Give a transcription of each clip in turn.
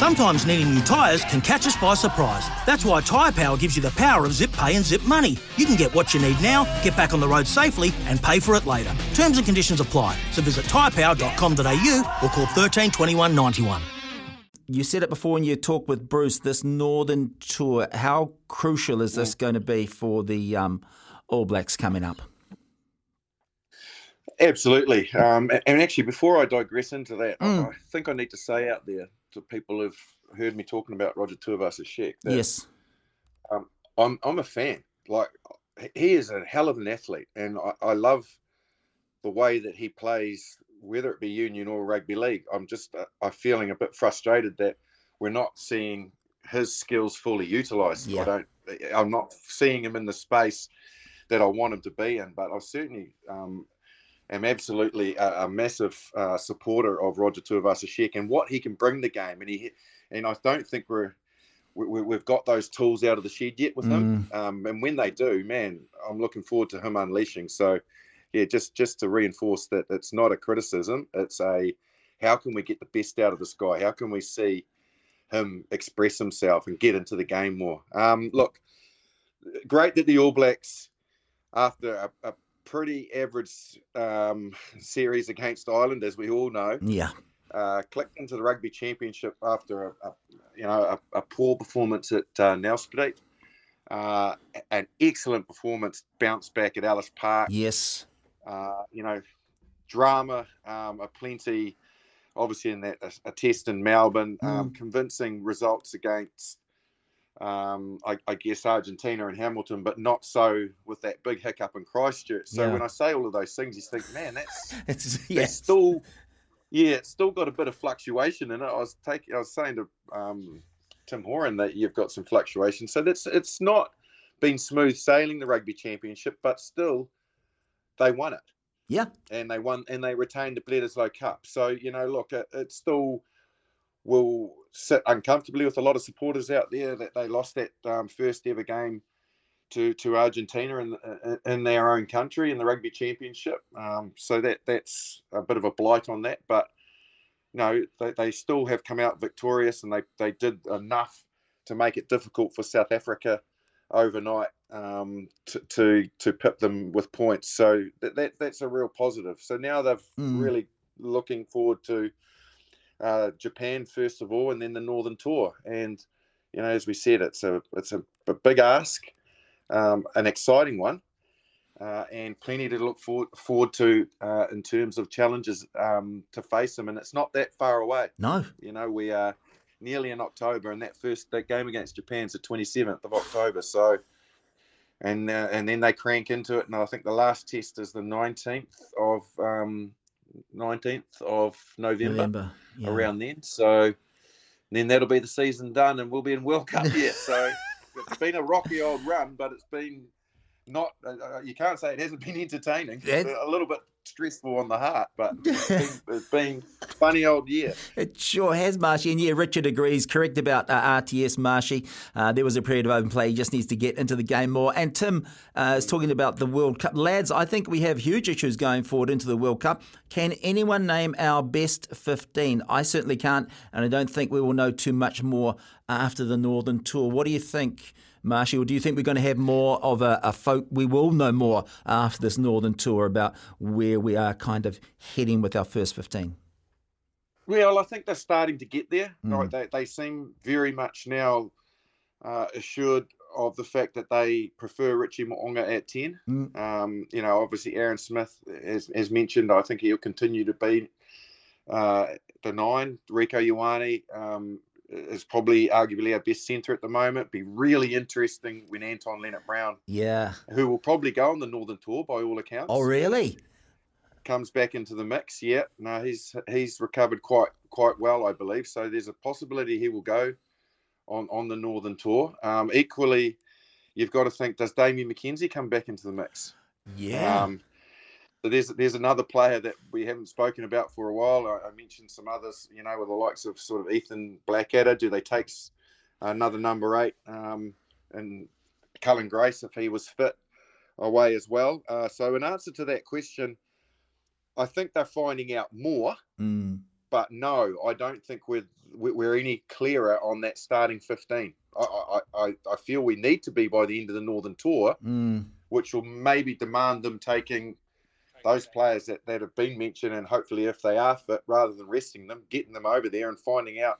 Sometimes needing new tyres can catch us by surprise. That's why Tyre Power gives you the power of zip pay and zip money. You can get what you need now, get back on the road safely, and pay for it later. Terms and conditions apply. So visit tyrepower.com.au or call 13 21 91. You said it before in your talk with Bruce, this Northern Tour. How crucial is this going to be for the um, All Blacks coming up? Absolutely. Um, and actually, before I digress into that, mm. I think I need to say out there to people who've heard me talking about Roger Tuivasa-Sheck. Yes. Um, I'm I'm a fan. Like he is a hell of an athlete, and I, I, love the way that he plays, whether it be union or rugby league. I'm just uh, I'm feeling a bit frustrated that we're not seeing his skills fully utilised. Yeah. I don't. I'm not seeing him in the space that I want him to be in, but I certainly um, am absolutely a, a massive uh, supporter of Roger Tuivasa-Sheck and what he can bring the game. And he and I don't think we're we, have got those tools out of the shed yet with mm. him. Um, and when they do, man, I'm looking forward to him unleashing. So, yeah, just just to reinforce that it's not a criticism. It's a how can we get the best out of this guy? How can we see him express himself and get into the game more? Um, look, great that the All Blacks, after a, a pretty average um, series against Ireland, as we all know. Yeah. Uh, clicked into the rugby championship after a, a you know a, a, poor performance at uh, Nelspruit. Uh, an excellent performance, bounce back at Ellis Park. Yes. Uh, you know, drama, um, a plenty, obviously in that a, a test in Melbourne, um, mm. um, convincing results against um, I, I, guess Argentina and Hamilton, but not so with that big hiccup in Christchurch. So yeah. when I say all of those things, you think, man, that's it's yeah. still, yeah, it's still got a bit of fluctuation in it. I was taking, I was saying to um, Tim Horan that you've got some fluctuation, so that's it's not been smooth sailing the rugby championship, but still, they won it. Yeah, and they won and they retained the Bledisloe Cup. So you know, look, it, it's still will sit uncomfortably with a lot of supporters out there that they lost that um, first ever game to to Argentina in in their own country in the rugby championship. Um, so that that's a bit of a blight on that, but you know they, they still have come out victorious and they they did enough to make it difficult for South Africa overnight um, to, to to pip them with points. So that, that that's a real positive. So now they've mm. really looking forward to uh, Japan first of all, and then the Northern Tour. And you know, as we said, it's a it's a, a big ask, um, an exciting one, uh, and plenty to look forward forward to uh, in terms of challenges um, to face them. And it's not that far away. No, you know, we are nearly in October, and that first that game against Japan's the twenty seventh of October. So. And, uh, and then they crank into it, and I think the last test is the nineteenth of um, 19th of November, November yeah. around then. So then that'll be the season done and we'll be in World Cup here. So it's been a rocky old run, but it's been not, uh, uh you can't say it hasn't been entertaining. a little bit stressful on the heart, but it's been, it's been funny old year. It sure has, Marshy. And yeah, Richard agrees. Correct about uh, RTS, Marshy. Uh, there was a period of open play. He just needs to get into the game more. And Tim uh, is talking about the World Cup. Lads, I think we have huge issues going forward into the World Cup. Can anyone name our best 15? I certainly can't, and I don't think we will know too much more after the Northern Tour. What do you think? Marshy, or do you think we're going to have more of a, a folk? We will know more after this Northern Tour about where we are kind of heading with our first 15. Well, I think they're starting to get there. Mm. Right, they, they seem very much now uh, assured of the fact that they prefer Richie Mo'unga at 10. Mm. Um, you know, obviously Aaron Smith, as, as mentioned, I think he'll continue to be uh, the nine. Rieko Ioane, um, is probably arguably our best centre at the moment. Be really interesting when Anton Lienert-Brown, yeah, who will probably go on the Northern Tour by all accounts. Oh, really? Comes back into the mix. Yeah, no, he's he's recovered quite quite well, I believe. So there's a possibility he will go on on the Northern Tour. Um, equally, you've got to think: Does Damian McKenzie come back into the mix? Yeah. Um, so there's there's another player that we haven't spoken about for a while. I, I, mentioned some others, you know, with the likes of sort of Ethan Blackadder. Do they take another number eight um, and Cullen Grace if he was fit away as well? Uh, so in answer to that question, I think they're finding out more. Mm. But no, I don't think we're we're any clearer on that starting 15. I, I, I feel we need to be by the end of the Northern Tour, mm. which will maybe demand them taking those players that, that have been mentioned, and hopefully, if they are fit, rather than resting them, getting them over there and finding out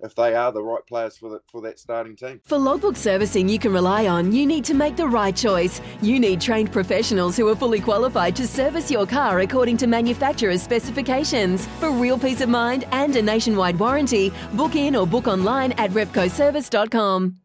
if they are the right players for the, for that starting team. For logbook servicing you can rely on, you need to make the right choice. You need trained professionals who are fully qualified to service your car according to manufacturer's specifications. For real peace of mind and a nationwide warranty, book in or book online at repcoservice.com.